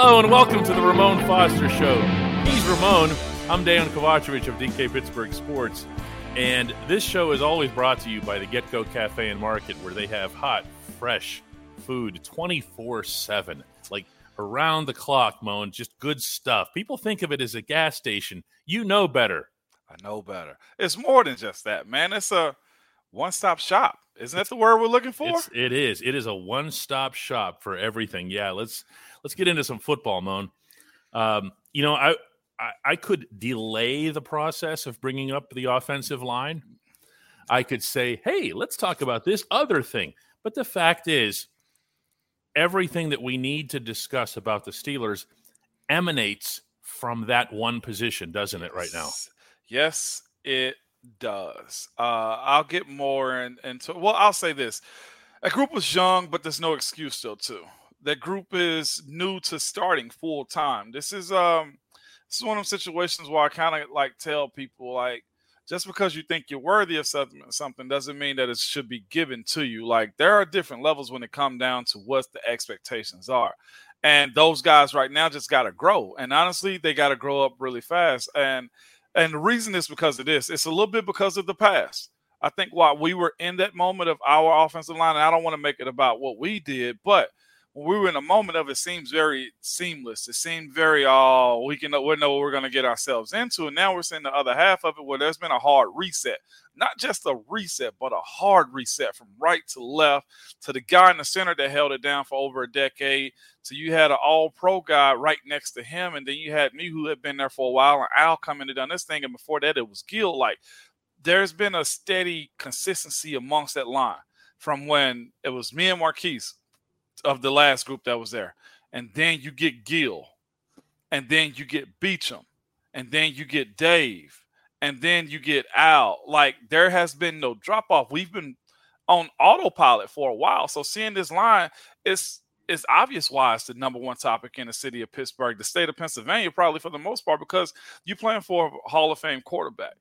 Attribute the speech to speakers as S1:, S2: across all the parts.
S1: Hello and welcome to the Ramon Foster Show. He's Ramon. I'm Dejan Kovacevic of DK Pittsburgh Sports. And this show is always brought to you by the GetGo Cafe and Market, where they have hot, fresh food 24 7. Like around the clock, Moan, just good stuff. People think of it as a gas station. You know better.
S2: I know better. It's more than just that, man. It's a one stop shop. Isn't that the word we're looking for?
S1: It's, it is. It is a one stop shop for everything. Yeah, let's let's get into some football, Moan. Um, you know, I, I I could delay the process of bringing up the offensive line. I could say, "Hey, let's talk about this other thing." But the fact is, everything that we need to discuss about the Steelers emanates from that one position, doesn't it? Right now,
S2: yes, it does. Uh, I'll get more into. Well, I'll say this: a group was young, but there's no excuse still too. That group is new to starting full time. This is um, this is one of those situations where I kind of like tell people like, just because you think you're worthy of something doesn't mean that it should be given to you. Like there are different levels when it come down to what the expectations are. And those guys right now just got to grow. And honestly, they got to grow up really fast. And and the reason is because of this. It's a little bit because of the past. I think while we were in that moment of our offensive line, and I don't want to make it about what we did, but when we were in a moment of it seems very seamless. It seemed very oh we can we know what we're to get ourselves into, and now we're seeing the other half of it where there's been a hard reset, not just a reset, but a hard reset from right to left to the guy in the center that held it down for over a decade. So you had an All Pro guy right next to him, and then you had me who had been there for a while, and Al coming and done this thing, and before that it was Gil. Like there's been a steady consistency amongst that line from when it was me and Marquise of the last group that was there. And then you get Gil, and then you get Beachum, and then you get Dave, and then you get Al. Like there has been no drop off. We've been on autopilot for a while. So seeing this line, it's it's obvious why it's the number one topic in the city of Pittsburgh, the state of Pennsylvania, probably for the most part, because you're playing for a Hall of Fame quarterback.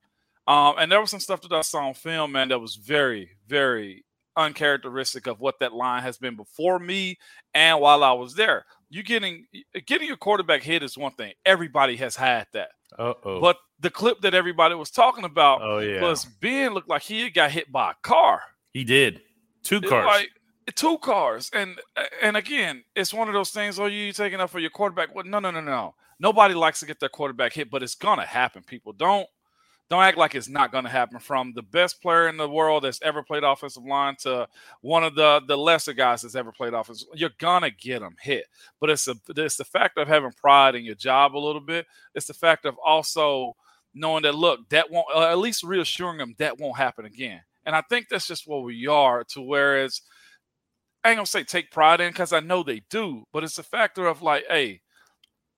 S2: Um, and there was some stuff that I saw on film, man, that was very, very uncharacteristic of what that line has been before me and while I was there. You getting getting your quarterback hit is one thing. Everybody has had that.
S1: Uh-oh.
S2: But the clip that everybody was talking about
S1: oh, yeah.
S2: was Ben looked like he got hit by a car.
S1: He did. Two cars.
S2: Like, two cars. And and again, it's one of those things, oh, you taking up for your quarterback. Well, no, no, no, no. Nobody likes to get their quarterback hit, but it's gonna happen, people. Don't don't act like it's not going to happen. From the best player in the world that's ever played offensive line to one of the the lesser guys that's ever played offensive, you're gonna get them hit. But it's a it's the fact of having pride in your job a little bit. It's the fact of also knowing that look that won't uh, at least reassuring them that won't happen again. And I think that's just where we are. To whereas I ain't gonna say take pride in because I know they do, but it's a factor of like, hey,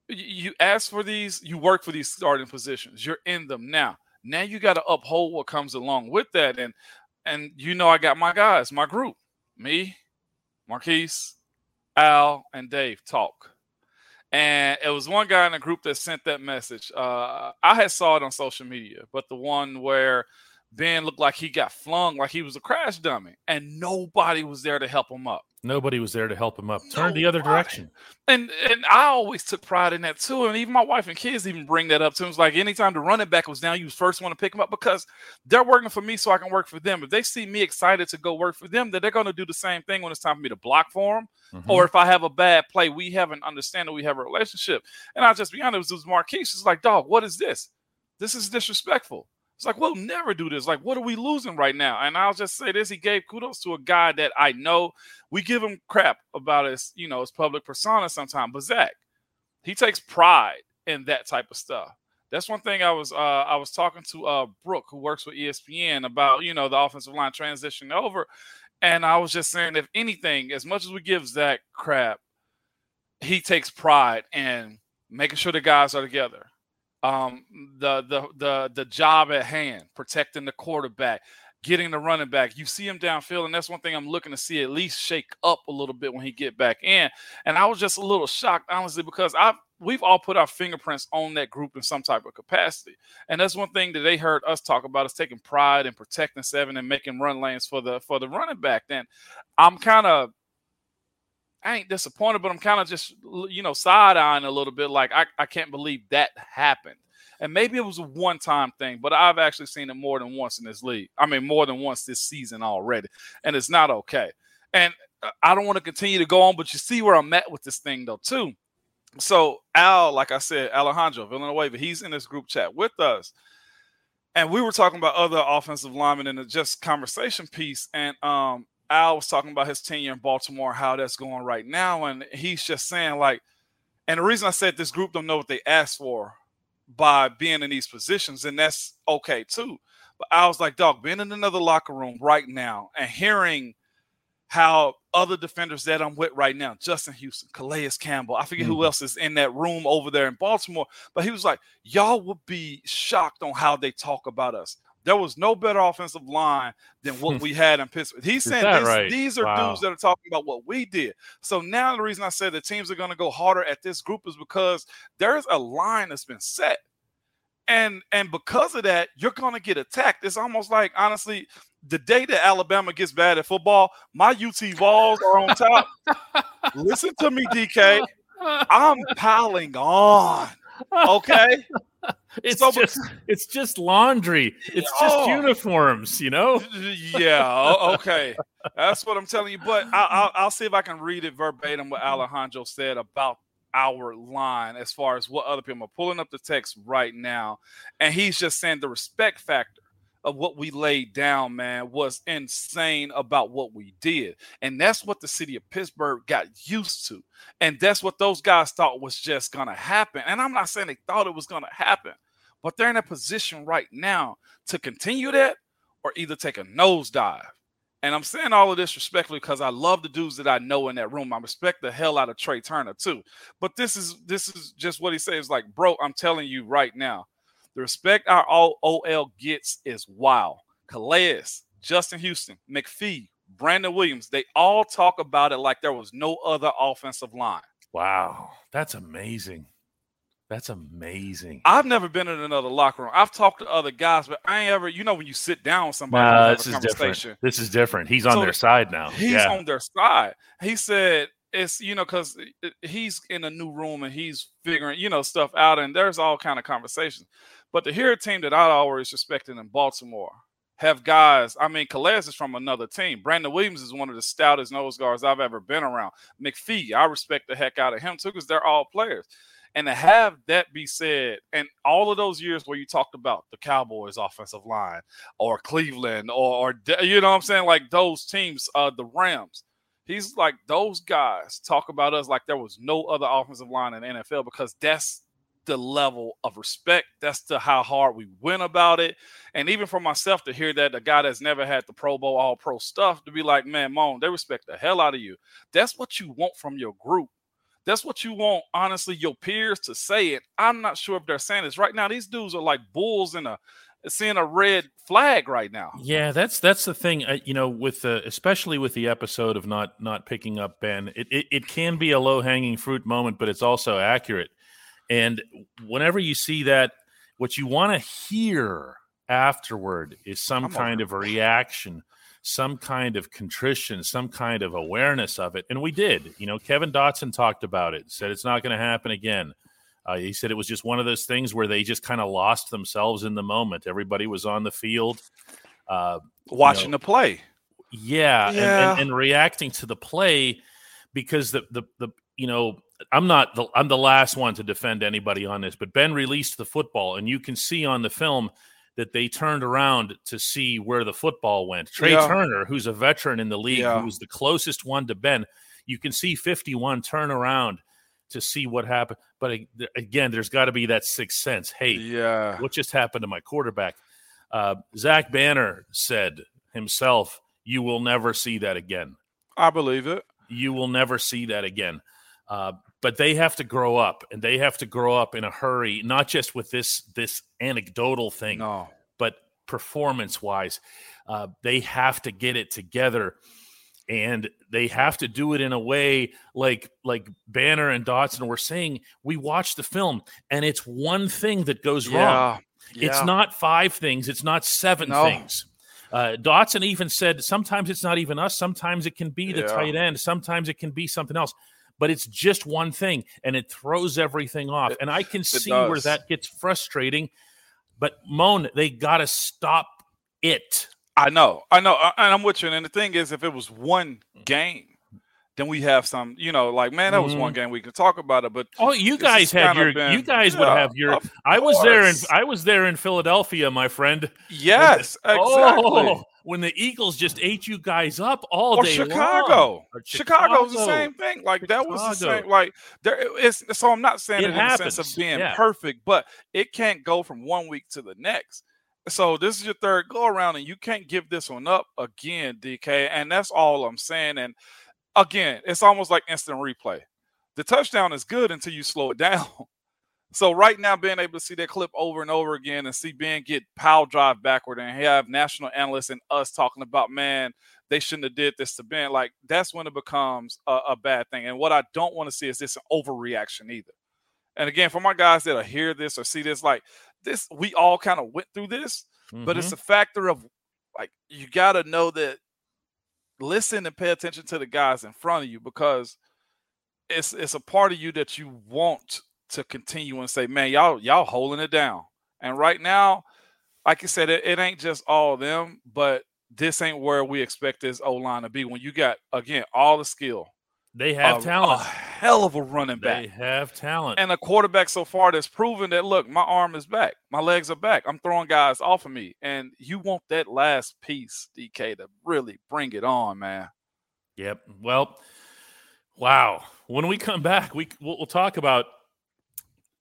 S2: you ask for these, you work for these starting positions, you're in them now now you got to uphold what comes along with that. And and you know I got my guys, my group, me, Marquise, Al, and Dave talk. And it was one guy in the group that sent that message. Uh, I had saw it on social media, but the one where Ben looked like he got flung like he was a crash dummy, and nobody was there to help him up.
S1: Nobody was there to help him up. Turn the other direction.
S2: And and I always took pride in that too. And even my wife and kids even bring that up to him. It's like anytime the running back was down, you was first one to pick him up because they're working for me so I can work for them. If they see me excited to go work for them, then they're going to do the same thing when it's time for me to block for them. Mm-hmm. Or if I have a bad play, we have an understanding, we have a relationship. And I'll just be honest, it was Marquise. It's like, dog, what is this? This is disrespectful. It's like, we'll never do this. Like, what are we losing right now? And I'll just say this: he gave kudos to a guy that I know. We give him crap about his, you know, his public persona sometimes, but Zach, he takes pride in that type of stuff. That's one thing I was uh, I was talking to uh, Brooke, who works with ESPN, about you know the offensive line transition over, and I was just saying, if anything, as much as we give Zach crap, he takes pride in making sure the guys are together um, the the the the job at hand, protecting the quarterback, getting the running back. You see him downfield, and that's one thing I'm looking to see at least shake up a little bit when he get back in. And I was just a little shocked, honestly, because I we've all put our fingerprints on that group in some type of capacity. And that's one thing that they heard us talk about is taking pride in protecting seven and making run lanes for the for the running back. Then I'm kind of I ain't disappointed, but I'm kind of just you know side eyeing a little bit. Like I, I can't believe that happened. And maybe it was a one time thing, but I've actually seen it more than once in this league. I mean, more than once this season already. And it's not okay. And uh, I don't want to continue to go on, but you see where I'm at with this thing, though, too. So, Al, like I said, Alejandro Villanueva, he's in this group chat with us. And we were talking about other offensive linemen in the just conversation piece. And um, Al was talking about his tenure in Baltimore, how that's going right now. And he's just saying, like, and the reason I said this group don't know what they asked for by being in these positions, and that's okay too. But I was like, dog, being in another locker room right now and hearing how other defenders that I'm with right now, Justin Houston, Calais Campbell, I forget mm-hmm. who else is in that room over there in Baltimore, but he was like, y'all would be shocked on how they talk about us. There was no better offensive line than what we had in Pittsburgh. He's saying this, right? these are wow. dudes that are talking about what we did. So now the reason I said the teams are going to go harder at this group is because there's a line that's been set. And and because of that, you're going to get attacked. It's almost like honestly, the day that Alabama gets bad at football, my UT Vols are on top. Listen to me, DK. I'm piling on. Okay.
S1: it's so, just it's just laundry. It's just oh, uniforms, you know.
S2: Yeah. Okay. That's what I'm telling you. But I, will I'll see if I can read it verbatim what mm-hmm. Alejandro said about our line as far as what other people are pulling up the text right now, and he's just saying the respect factor of what we laid down, man, was insane about what we did. And that's what the city of Pittsburgh got used to. And that's what those guys thought was just going to happen. And I'm not saying they thought it was going to happen, but they're in a position right now to continue that or either take a nosedive. And I'm saying all of this respectfully because I love the dudes that I know in that room. I respect the hell out of Trai Turner too. But this is this is just what he says. Like, bro, I'm telling you right now, the respect our OL gets is wow. Calais, Justin Houston, McPhee, Brandon Williams, they all talk about it like there was no other offensive line.
S1: Wow, that's amazing. That's amazing.
S2: I've never been in another locker room. I've talked to other guys, but I ain't ever, you know, when you sit down with somebody,
S1: nah, this is different. This is different. He's on their side now.
S2: He's
S1: yeah.
S2: on their side. He said it's you know because he's in a new room and he's figuring you know stuff out, and there's all kind of conversations. But to hear a team that I always respected in Baltimore have guys, I mean, Calais is from another team. Brandon Williams is one of the stoutest nose guards I've ever been around. McPhee, I respect the heck out of him too because they're all players. And to have that be said, and all of those years where you talked about the Cowboys offensive line or Cleveland or, or you know what I'm saying, like those teams, uh, the Rams, he's like those guys talk about us like there was no other offensive line in NFL because that's the level of respect. That's the how hard we went about it. And even for myself to hear that the guy that's never had the Pro Bowl, All Pro stuff, to be like, man, Moan, they respect the hell out of you. That's what you want from your group. That's what you want, honestly, your peers to say it. I'm not sure if they're saying this right now. These dudes are like bulls in a seeing a red flag right now.
S1: Yeah, that's that's the thing. Uh, you know, with the especially with the episode of not not picking up Ben, it it, it can be a low hanging fruit moment, but it's also accurate. And whenever you see that, what you want to hear afterward is some I'm kind of a reaction, some kind of contrition, some kind of awareness of it. And we did. You know, Kevin Dotson talked about it, said it's not going to happen again. Uh, he said it was just one of those things where they just kind of lost themselves in the moment. Everybody was on the field, uh,
S2: watching you know, the play.
S1: Yeah, yeah. And, and, and, reacting to the play because the the the you know I'm not the I'm the last one to defend anybody on this, but Ben released the football, and you can see on the film that they turned around to see where the football went. Trai yeah. Turner, who's a veteran in the league, yeah. who was the closest one to Ben, you can see 51 turn around to see what happened. But again, there's got to be that sixth sense. Hey,
S2: yeah,
S1: what just happened to my quarterback? Uh, Zach Banner said himself, "You will never see that again."
S2: I believe it.
S1: You will never see that again. Uh, but they have to grow up and they have to grow up in a hurry not just with this this anecdotal thing
S2: no.
S1: but performance wise uh, they have to get it together and they have to do it in a way like like banner and dotson were saying we watch the film and it's one thing that goes yeah. wrong yeah. it's not five things it's not seven no. things Uh, Dotson even said sometimes it's not even us. Sometimes it can be the
S2: Yeah.
S1: tight end. Sometimes it can be something else. But it's just one thing, and it throws everything off.
S2: It-
S1: and I can see where that gets frustrating. But Moan, they got to stop it.
S2: I know, I know, uh, and I'm with you. And the thing is, if it was one game, then we have some, you know, like man, that was one game we can talk about it. But
S1: Oh, you guys had your.
S2: been-
S1: you guys would have your. I was there in. I was there in Philadelphia, my friend.
S2: yes, exactly.
S1: Oh, when the Eagles just ate you guys up all
S2: or
S1: day
S2: Chicago.
S1: Or
S2: Chicago's the same thing. Like that was the same. Like there, it's so I'm not saying
S1: It
S2: it, in the sense of being
S1: yeah.
S2: perfect, but it can't go from one week to the next. So this is your third go around, and you can't give this one up again, DK. And that's all I'm saying. And again, it's almost like instant replay. The touchdown is good until you slow it down. So right now, being able to see that clip over and over again and see Ben get power drive backward and have national analysts and us talking about, man, they shouldn't have did this to Ben. Like that's when it becomes a, a bad thing. And what I don't want to see is this overreaction either. And again, for my guys that are hear this or see this, like this, we all kind of went through this, but
S1: Mhm.
S2: it's a factor of like you got to know that listen and pay attention to the guys in front of you because it's it's a part of you that you want to continue and say, man, y'all y'all holding it down. And right now, like I said, it, it ain't just all them, but this ain't where we expect this O line to be. When you got again all the skill,
S1: they have
S2: a-
S1: talent.
S2: a hell of a running back.
S1: they have talent.
S2: and a quarterback so far that's proven that look, my arm is back, my legs are back, I'm throwing guys off of me, and you want that last piece, DK, to really bring it on, man.
S1: Yep. Well, wow. When we come back, we we'll, we'll talk about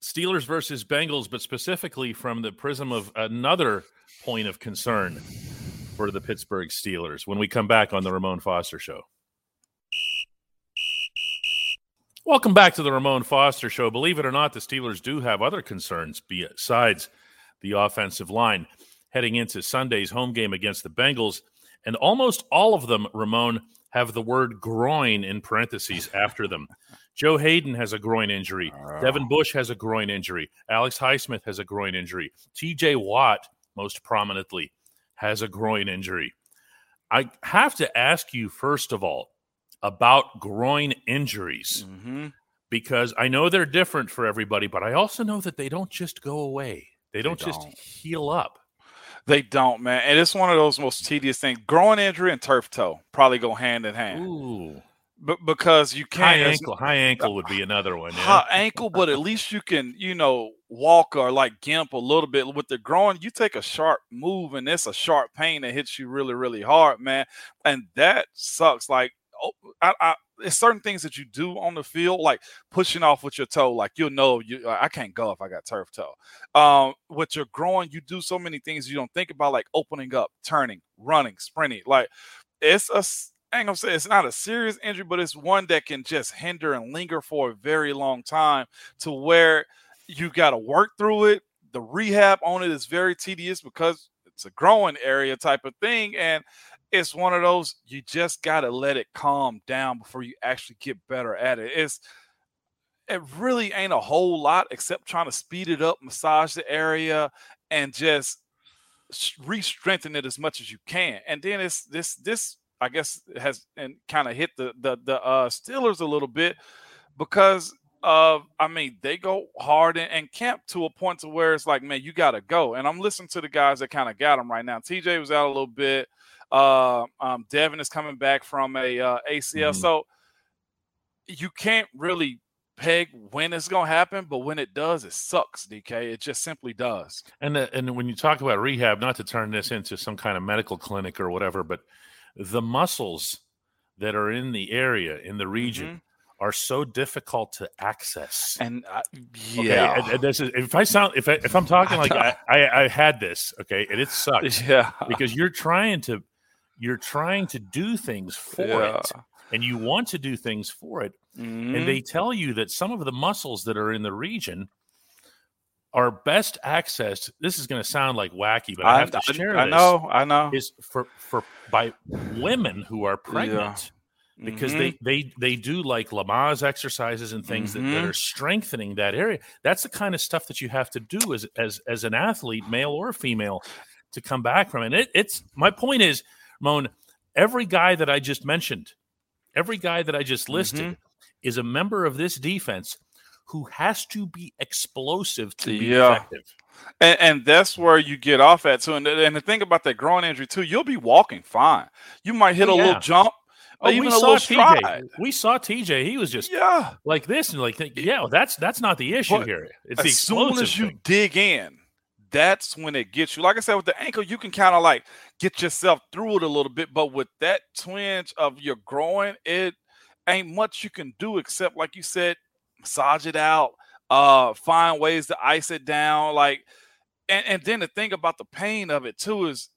S1: Steelers versus Bengals, but specifically from the prism of another point of concern for the Pittsburgh Steelers. When we come back on the Ramon Foster Show. Welcome back to the Ramon Foster Show. Believe it or not, the Steelers do have other concerns besides the offensive line heading into Sunday's home game against the Bengals. And almost all of them, Ramon, have the word groin in parentheses after them. Joe Haden has a groin injury. Devin Bush has a groin injury. Alex Highsmith has a groin injury. TJ Watt, most prominently, has a groin injury. I have to ask you, first of all, about groin injuries
S2: Mm-hmm.
S1: because I know they're different for everybody, but I also know that they don't just go away. They don't just
S2: don't.
S1: heal up.
S2: They don't, man. And it's one of those most tedious things. Groin injury and turf toe probably go hand in hand.
S1: Ooh.
S2: But because you can't high
S1: ankle. High ankle would be another one. Yeah?
S2: high ankle, but at least you can, you know, walk or like gimp a little bit. With the groin. you take a sharp move and it's a sharp pain that hits you really, really hard, man. And that sucks. Like, I, I it's certain things that you do on the field, like pushing off with your toe. Like you'll know you I can't go if I got turf toe. Um, with your groin, you do so many things you don't think about, like opening up, turning, running, sprinting. Like it's a s- I ain't gonna say it's not a serious injury, but it's one that can just hinder and linger for a very long time to where you got to work through it. The rehab on it is very tedious because it's a groin area type of thing. And it's one of those you just got to let it calm down before you actually get better at it. It's it really ain't a whole lot except trying to speed it up, massage the area, and just re-strengthen it as much as you can. And then it's this this I guess has and kind of hit the the the uh, Steelers a little bit because of I mean they go hard and, and camp to a point to where it's like man you got to go. And I'm listening to the guys that kind of got them right now. TJ was out a little bit. Uh, um, Devin is coming back from a uh, ACL,
S1: Mhm.
S2: so you can't really peg when it's gonna happen, but when it does, it sucks, DK. It just simply does.
S1: And the, and when you talk about rehab, not to turn this into some kind of medical clinic or whatever, but the muscles that are in the area in the region are so difficult to access.
S2: And
S1: Okay,
S2: yeah,
S1: and- and this is, if I sound if I, if I'm talking like I, I I had this, okay, and it sucks
S2: yeah,
S1: because you're trying to you're trying to do things for
S2: yeah.
S1: it, and you want to do things for it,
S2: Mhm.
S1: and they tell you that some of the muscles that are in the region are best accessed. This is going to sound like wacky, but I, have to share
S2: I
S1: this.
S2: know, I know.
S1: Is for for by women who are pregnant because
S2: Mhm.
S1: they they they do like Lamaze exercises and things that, that
S2: Mhm.
S1: are strengthening that area. That's the kind of stuff that you have to do as as as an athlete, male or female, to come back from. And it, it's my point is, Moan, every guy that I just mentioned, every guy that I just listed mm-hmm. is a member of this defense who has to be explosive to be yeah. effective.
S2: And, and, that's where you get off at too. And, and the thing about that groin injury too, you'll be walking fine. You might hit oh, a yeah. little jump, oh, even a little stride.
S1: TJ. We saw TJ. He was just
S2: yeah
S1: like this and like yeah. Well, that's that's not the issue but here. It's as soon
S2: as you
S1: thing.
S2: dig in, that's when it gets you. Like I said, with the ankle, you can kind of like get yourself through it a little bit. But with that twinge of your groin, it ain't much you can do except, like you said, massage it out, uh, find ways to ice it down. Like, and, and then the thing about the pain of it too is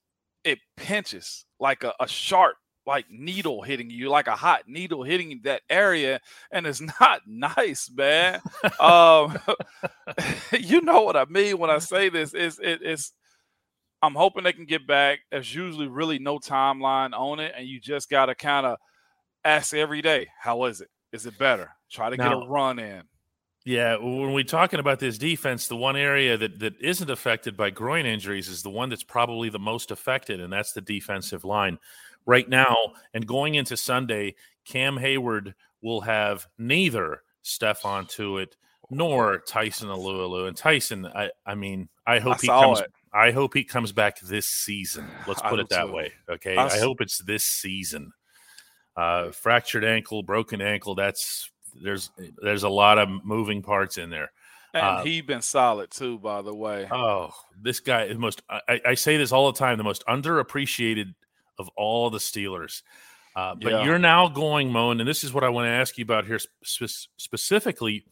S2: it pinches like a, a sharp like needle hitting you, like a hot needle hitting that area, and it's not nice, man. um, you know what I mean when I say this. Is it, it's I'm hoping they can get back. There's usually really no timeline on it, and you just gotta kind of ask every day, how is it? Is it better? Try to now, get a run in.
S1: Yeah, when we're talking about this defense, the one area that, that isn't affected by groin injuries is the one that's probably the most affected, and that's the defensive line. Right now, and going into Sunday, Cam Hayward will have neither Stephon Tuitt nor Tyson Alualu. And Tyson, I, I mean, I hope I he comes. It. I hope he comes back this season. Let's put it that way. Okay, I, I hope it's this season. Uh, fractured ankle, broken ankle. That's there's there's a lot of moving parts in there.
S2: And uh, he been solid too, by the way.
S1: Oh, this guy is most. I, I, say this all the time. The most underappreciated of all the Steelers. Uh, but yeah. you're now going, Moan, and this is what I want to ask you about here sp- specifically,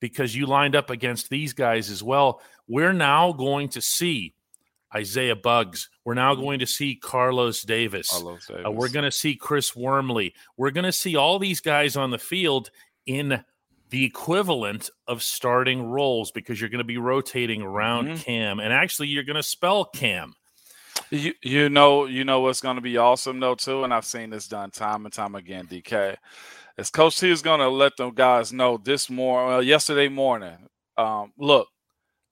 S1: because you lined up against these guys as well. We're now going to see Isaiah Buggs. We're now going to see Carlos Davis. Carlos Davis. Uh, we're going to see Chris Wormley. We're going to see all these guys on the field in the equivalent of starting roles because you're going to be rotating around mm-hmm. Cam, and actually you're going to spell Cam.
S2: You you know you know what's going to be awesome though too, and I've seen this done time and time again. DK, as Coach T is going to let them guys know this morning, well, yesterday morning. Um, look,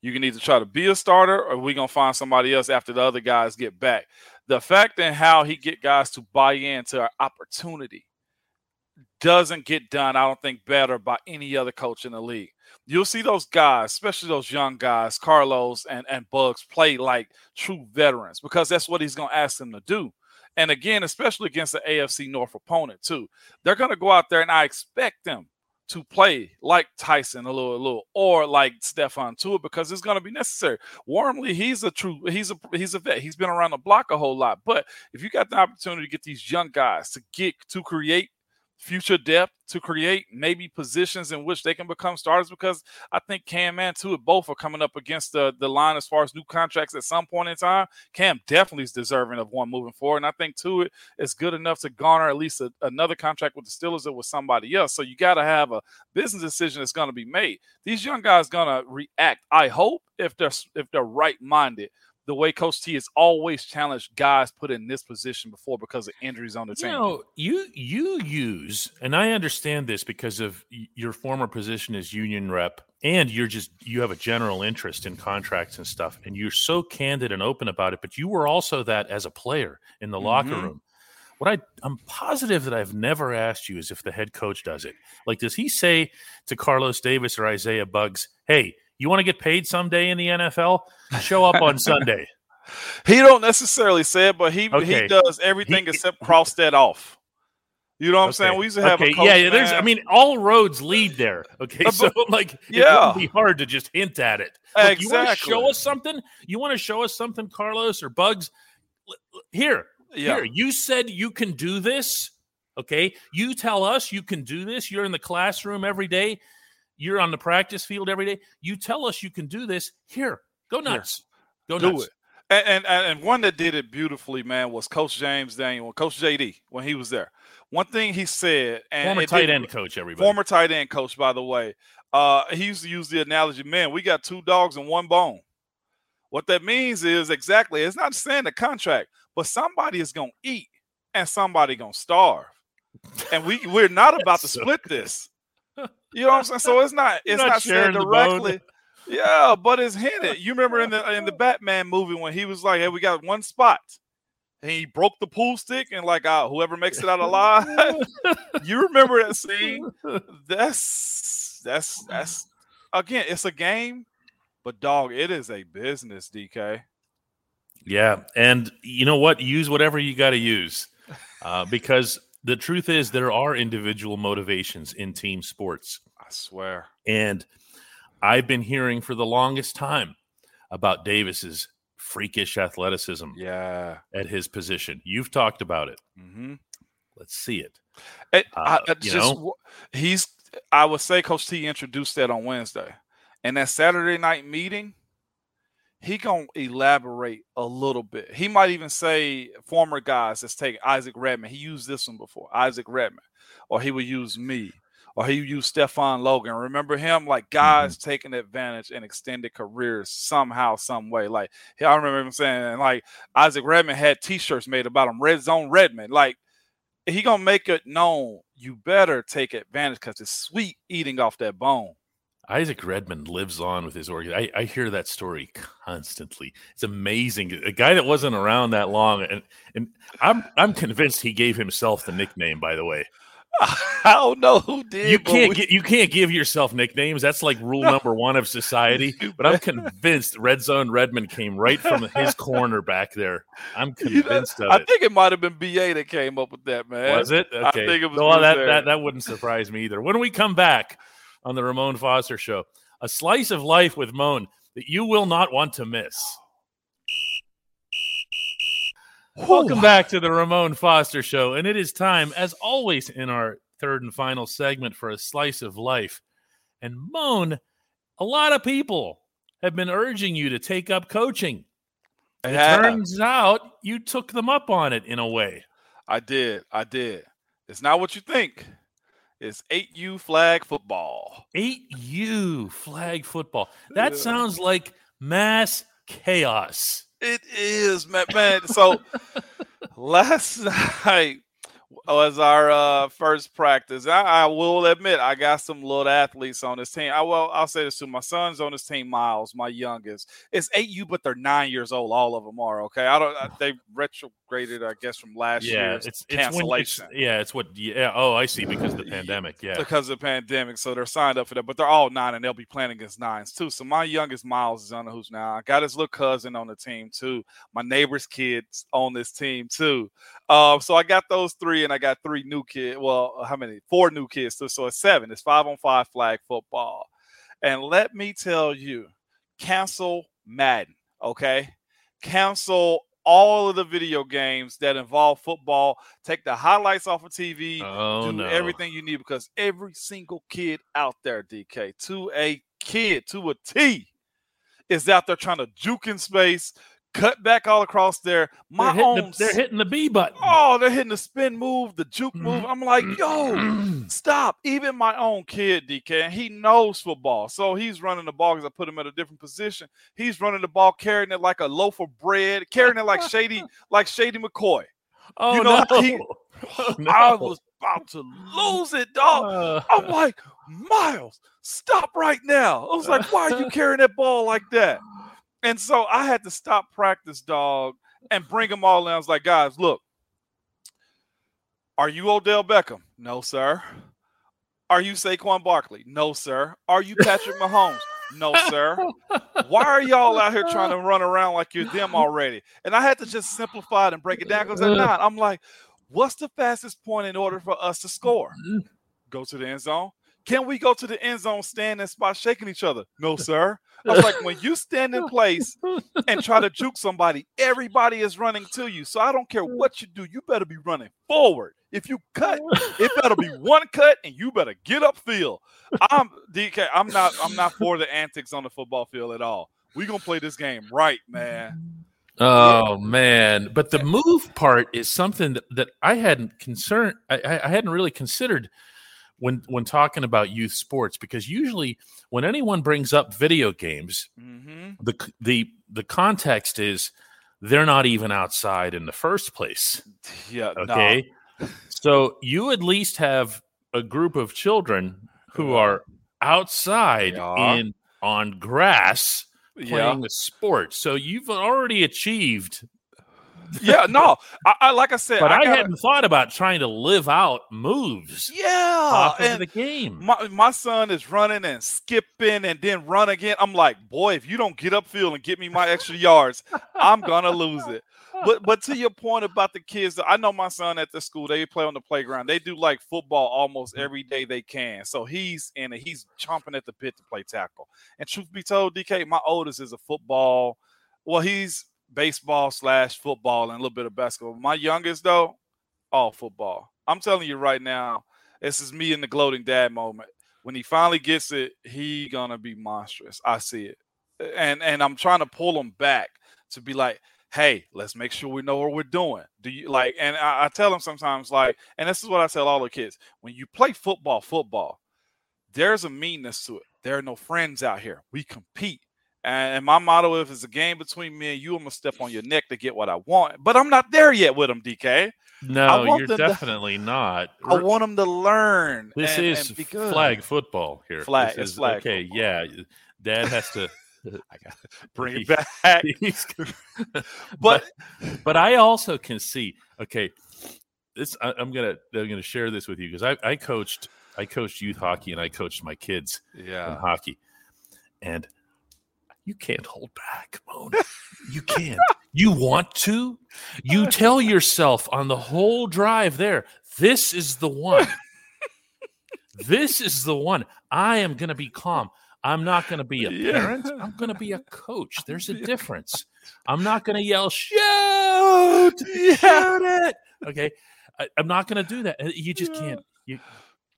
S2: you can either try to be a starter or we're going to find somebody else after the other guys get back. The fact and how he get guys to buy into our opportunity doesn't get done, I don't think, better by any other coach in the league. You'll see those guys, especially those young guys, Carlos and, and Buggs, play like true veterans because that's what he's going to ask them to do. And again, especially against the AFC North opponent, too. They're going to go out there, and I expect them to play like Tyson a little, a little, or like Stephon Tuitt because it's going to be necessary. Wormley, he's a true, he's a he's a vet. He's been around the block a whole lot. But if you got the opportunity to get these young guys to get to create future depth to create maybe positions in which they can become starters because I think Cam and Tuitt both are coming up against the, the line as far as new contracts at some point in time. Cam definitely is deserving of one moving forward. And I think Tuitt is good enough to garner at least a, another contract with the Steelers or with somebody else. So you got to have a business decision that's going to be made. These young guys going to react, I hope, if they're if they're right minded the way Coach T has always challenged guys put in this position before because of injuries on the team.
S1: You know, you you use, and I understand this because of your former position as union rep, and you're just you have a general interest in contracts and stuff, and you're so candid and open about it. But you were also that as a player in the mm-hmm. locker room. What I I'm positive that I've never asked you is if the head coach does it. Like, does he say to Carlos Davis or Isaiah Buggs, "Hey"? You want to get paid someday in the NFL? Show up on Sunday.
S2: He don't necessarily say it, but he okay. he does everything he, except cross that off. You know what I'm saying? We used to have okay.
S1: yeah, yeah. There's, I mean, all roads lead there. Okay, uh, so like, yeah, it would be hard to just hint at it. Exactly. You want to show us something? You want to show us something, Carlos or Buggs? Here, yeah. here. You said you can do this. Okay, you tell us you can do this. You're in the classroom every day. You're on the practice field every day. You tell us you can do this. Here, go nuts. Here. Go do nuts. it.
S2: And, and, and one that did it beautifully, man, was Coach James Daniel, Coach JD when he was there. One thing he said, and
S1: former tight end coach, everybody.
S2: Former tight end coach, by the way. Uh, he used to use the analogy, man, we got two dogs and one bone. What that means is exactly, it's not saying the contract, but somebody is gonna eat and somebody gonna starve. And we we're not about to so split good. this. You know what I'm saying? So it's not it's not, not said directly. Yeah, but it's hinted. You remember in the in the Batman movie when he was like, "Hey, we got one spot." And he broke the pool stick and like, uh, whoever makes it out alive. you remember that scene? That's that's that's again, it's a game, but dog, it is a business, DK.
S1: Yeah, and you know what? Use whatever you got to use, uh, because the truth is there are individual motivations in team sports.
S2: I swear.
S1: And I've been hearing for the longest time about Davis's freakish athleticism.
S2: Yeah,
S1: at his position. You've talked about it.
S2: Mm-hmm.
S1: Let's see it.
S2: it uh, I, just know? he's. I would say Coach T introduced that on Wednesday, and that Saturday night meeting he gonna elaborate a little bit. He might even say former guys that's taking Isaac Redman. He used this one before, Isaac Redman, or he would use me, or he used Stefan Logan. Remember him? Like guys mm-hmm. taking advantage and extended careers somehow, some way. Like I remember him saying, like Isaac Redman had T-shirts made about him, Red Zone Redman. Like he gonna make it known. You better take advantage because it's sweet eating off that bone.
S1: Isaac Redman lives on with his organ. I, I, hear that story constantly. It's amazing. A guy that wasn't around that long, and and I'm I'm convinced he gave himself the nickname. By the way,
S2: I don't know who did.
S1: You can't we... get you can't give yourself nicknames. That's like rule number one of society. But I'm convinced Red Zone Redman came right from his corner back there. I'm convinced you know, of
S2: it. I think it might have been BA that came up with that man.
S1: Was it? Okay. I think it was. Well, that, that that wouldn't surprise me either. When we come back on the Ramon Foster Show. A slice of life with Moan that you will not want to miss. Welcome back to the Ramon Foster Show. And it is time, as always, in our third and final segment for a slice of life. And Moan, a lot of people have been urging you to take up coaching. And it turns out you took them up on it in a way.
S2: I did. I did. It's not what you think. It's 8U flag football.
S1: 8U flag football. That sounds like mass chaos.
S2: It is, man. man. So last night was our uh, first practice. I, I, will admit I got some little athletes on this team. I will I'll say this to my son's on this team, Miles, my youngest. It's 8U, but they're nine years old. All of them are okay. I don't. They retrograded, I guess, from last yeah, year's it's, cancellation.
S1: It's, yeah, it's what. Yeah. Oh, I see. Because of the pandemic. Yeah.
S2: Because of the pandemic, so they're signed up for that. But they're all nine, and they'll be playing against nines too. So my youngest Miles is on the hoops now. I got his little cousin on the team too. My neighbor's kids on this team too. Um, so I got those three, and I got three new kids. Well, uh, how many? Four new kids. So, so it's seven. It's five on five flag football. And let me tell you, cancel Madden. Okay, cancel all of the video games that involve football. Take the highlights off of TV.
S1: Oh,
S2: do
S1: no.
S2: everything you need because every single kid out there, DK, to a kid, to a T, is out there trying to juke in space, cut back all across there. My
S1: they're
S2: own,
S1: the, they're hitting the B button.
S2: Oh, they're hitting the spin move, the juke move. I'm like, yo, stop. Even my own kid, DK, and he knows football, so he's running the ball because I put him at a different position. He's running the ball, carrying it like a loaf of bread, carrying it like Shady, like Shady McCoy.
S1: Oh you know,
S2: no. He, oh, no. I was about to lose it, dog. Uh, I'm like, Miles, stop right now. I was like, why are you carrying that ball like that? And so I had to stop practice, dog, and bring them all in. I was like, guys, look, are you Odell Beckham? No, sir. Are you Saquon Barkley? No, sir. Are you Patrick Mahomes? No, sir. Why are y'all out here trying to run around like you're them already? And I had to just simplify it and break it down because I'm not. I'm like, what's the fastest point in order for us to score? Mm-hmm. Go to the end zone. Can we go to the end zone, stand in spot, shaking each other? No, sir. I was like, when you stand in place and try to juke somebody, everybody is running to you. So I don't care what you do, you better be running forward. If you cut, it better be one cut, and you better get upfield. I'm DK. I'm not. I'm not for the antics on the football field at all. We gonna play this game right, man.
S1: Oh man! But the move part is something that, that I hadn't concerned. I, I hadn't really considered when when talking about youth sports because usually when anyone brings up video games mm-hmm. the the the context is they're not even outside in the first place
S2: yeah
S1: okay no. so you at least have a group of children who yeah. are outside yeah. in on grass playing
S2: Yeah.
S1: a sport. So you've already achieved.
S2: Yeah, no. I, I like I said,
S1: But I,
S2: gotta-
S1: hadn't thought about trying to live out moves
S2: Yeah.
S1: off of
S2: and
S1: the game.
S2: my, my son is running and skipping and then run again. I'm like, boy, if you don't get upfield and get me my extra yards, I'm gonna lose it. But but to your point about the kids, I know my son at the school, they play on the playground. They do like football almost every day they can. So he's in he's chomping at the bit to play tackle. And truth be told, DK, my oldest is a football. Well, he's baseball slash football and a little bit of basketball. My youngest though, all football. I'm telling you right now, this is me in the gloating dad moment. When he finally gets it, he gonna be monstrous. I see it, and and I'm trying to pull him back to be like, hey, let's make sure we know what we're doing. Do you like? And I, I tell him sometimes like, and this is what I tell all the kids: when you play football, football, there's a meanness to it. There are no friends out here. We compete. And, my motto, if it's a game between me and you, I'm gonna step on your neck to get what I want. But I'm not there yet with him, DK.
S1: No, you're
S2: them to-
S1: definitely not.
S2: I want him to learn.
S1: This
S2: and-
S1: is
S2: and be good.
S1: flag football here.
S2: Flag-
S1: This
S2: it's
S1: is-
S2: flag
S1: Okay,
S2: football.
S1: yeah. Dad has to
S2: I got bring
S1: He-
S2: it back. But
S1: but I also can see. Okay, this I, I'm gonna I'm gonna share this with you because I, I coached I coached youth hockey and I coached my kids in
S2: yeah,
S1: hockey, and you can't hold back, Moan. You can't. you want to? You tell yourself on the whole drive there, this is the one. this is the one. I am going to be calm. I'm not going to be a
S2: Yeah.
S1: parent. I'm going to be a coach. There's a difference. I'm not going to yell, shoot,
S2: yeah.
S1: shoot it. Okay. I, I'm not going to do that. Uh, You just can't. You,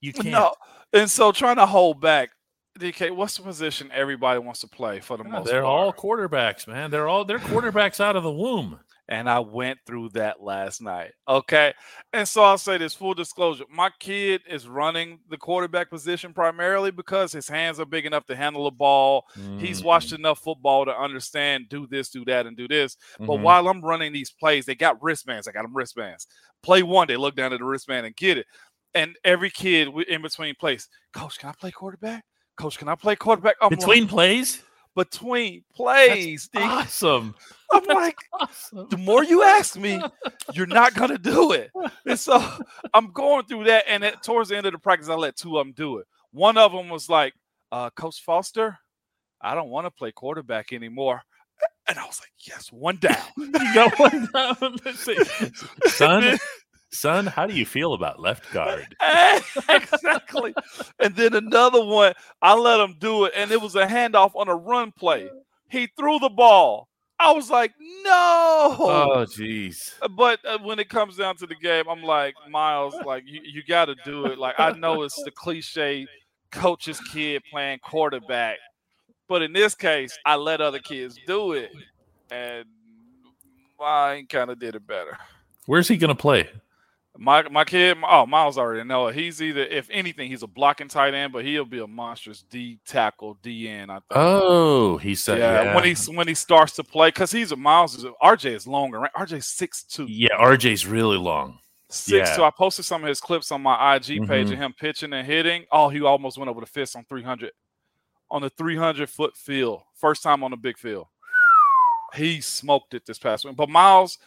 S1: you can't.
S2: No, and so trying to hold back. DK, what's the position everybody wants to play for the
S1: Yeah,
S2: most
S1: they're
S2: part?
S1: all quarterbacks, man. They're all they're quarterbacks out of the womb.
S2: and I went through that last night. Okay. And so I'll say this full disclosure my kid is running the quarterback position primarily because his hands are big enough to handle the ball. He's
S1: Mm-hmm.
S2: watched enough football to understand do this, do that, and do this. But
S1: Mhm.
S2: while I'm running these plays, they got wristbands. I got them wristbands. Play one, they look down at the wristband and get it. And every kid in between plays, Coach, can I play quarterback? Coach, can I play quarterback? I'm like,
S1: between plays,
S2: between plays,
S1: awesome,
S2: I'm like,
S1: awesome.
S2: the more you ask me, you're not gonna do it. And so I'm going through that, and at, towards the end of the practice, I let two of them do it. One of them was like, uh, "Coach Foster, I don't want to play quarterback anymore," and I was like, "Yes, one down."
S1: You got one down. Son, son, how do you feel about left guard?
S2: exactly. And then another one, I let him do it, and it was a handoff on a run play. He threw the ball. I was like, "No!"
S1: Oh, jeez.
S2: but uh, when it comes down to the game, I'm like Miles, like you, you got to do it. Like I know it's the cliche coach's kid playing quarterback, but in this case, I let other kids do it, and mine kind of did it better.
S1: Where's he gonna play?
S2: My my kid, oh Miles already know. He's either, if anything, he's a blocking tight end, but he'll be a monstrous D tackle, D end. I think.
S1: Oh, he said,
S2: yeah,
S1: yeah.
S2: when he's when he starts to play, because he's a Miles. Is RJ is longer, right? RJ's six two.
S1: yeah, RJ's really long.
S2: Six.
S1: Yeah.
S2: So I posted some of his clips on my IG page
S1: Mhm.
S2: of him pitching and hitting. Oh, he almost went over the fist on 300 on the 300 foot field. First time on a big field. He smoked it this past week. But Miles,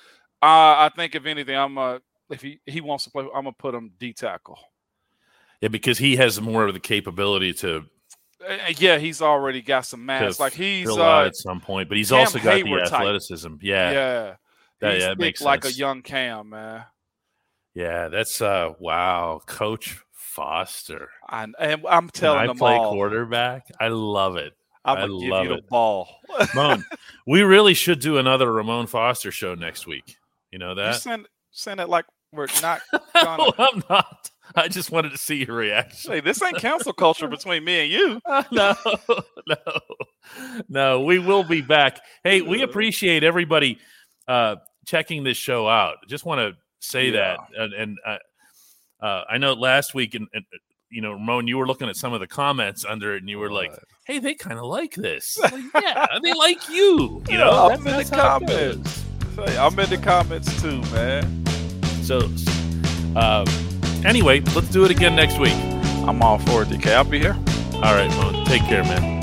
S2: uh, I think if anything, I'm uh, if he he wants to play, I'm gonna put him D tackle.
S1: Yeah, because he has more of the capability to
S2: Uh, yeah, he's already got some mass. Like he's uh,
S1: at some point, but he's
S2: Cam
S1: also got
S2: Hayward
S1: the
S2: type.
S1: athleticism.
S2: yeah,
S1: Yeah, yeah,
S2: he's
S1: yeah,
S2: thick
S1: makes
S2: like a young Cam, man.
S1: yeah. That's uh, wow, Coach Foster.
S2: I, and I'm telling
S1: I
S2: them
S1: play
S2: all,
S1: quarterback. I love it.
S2: I'm
S1: I
S2: gonna give
S1: love
S2: you the ball.
S1: Ramon, we really should do another Ramon Foster show next week. You know
S2: you
S1: that?
S2: send send it like we're not gonna
S1: no, I'm not. I just wanted to see your reaction.
S2: Hey, this ain't council culture between me and you.
S1: no, no, no. We will be back. Hey, we appreciate everybody uh, checking this show out. Just want to say
S2: Yeah.
S1: that, and, and uh, uh, I know last week, and, and you know, Ramon, you were looking at some of the comments under it, and you were like, "Hey, they kind of like this. Like, yeah, they like you." You know,
S2: I'm
S1: That's-
S2: in the
S1: that's how it goes.
S2: comments. Hey, I'm in the comments too, man.
S1: So, uh, anyway, let's do it again next week.
S2: I'm all for it, DK. I'll be here.
S1: All right, Mo. Take care, man.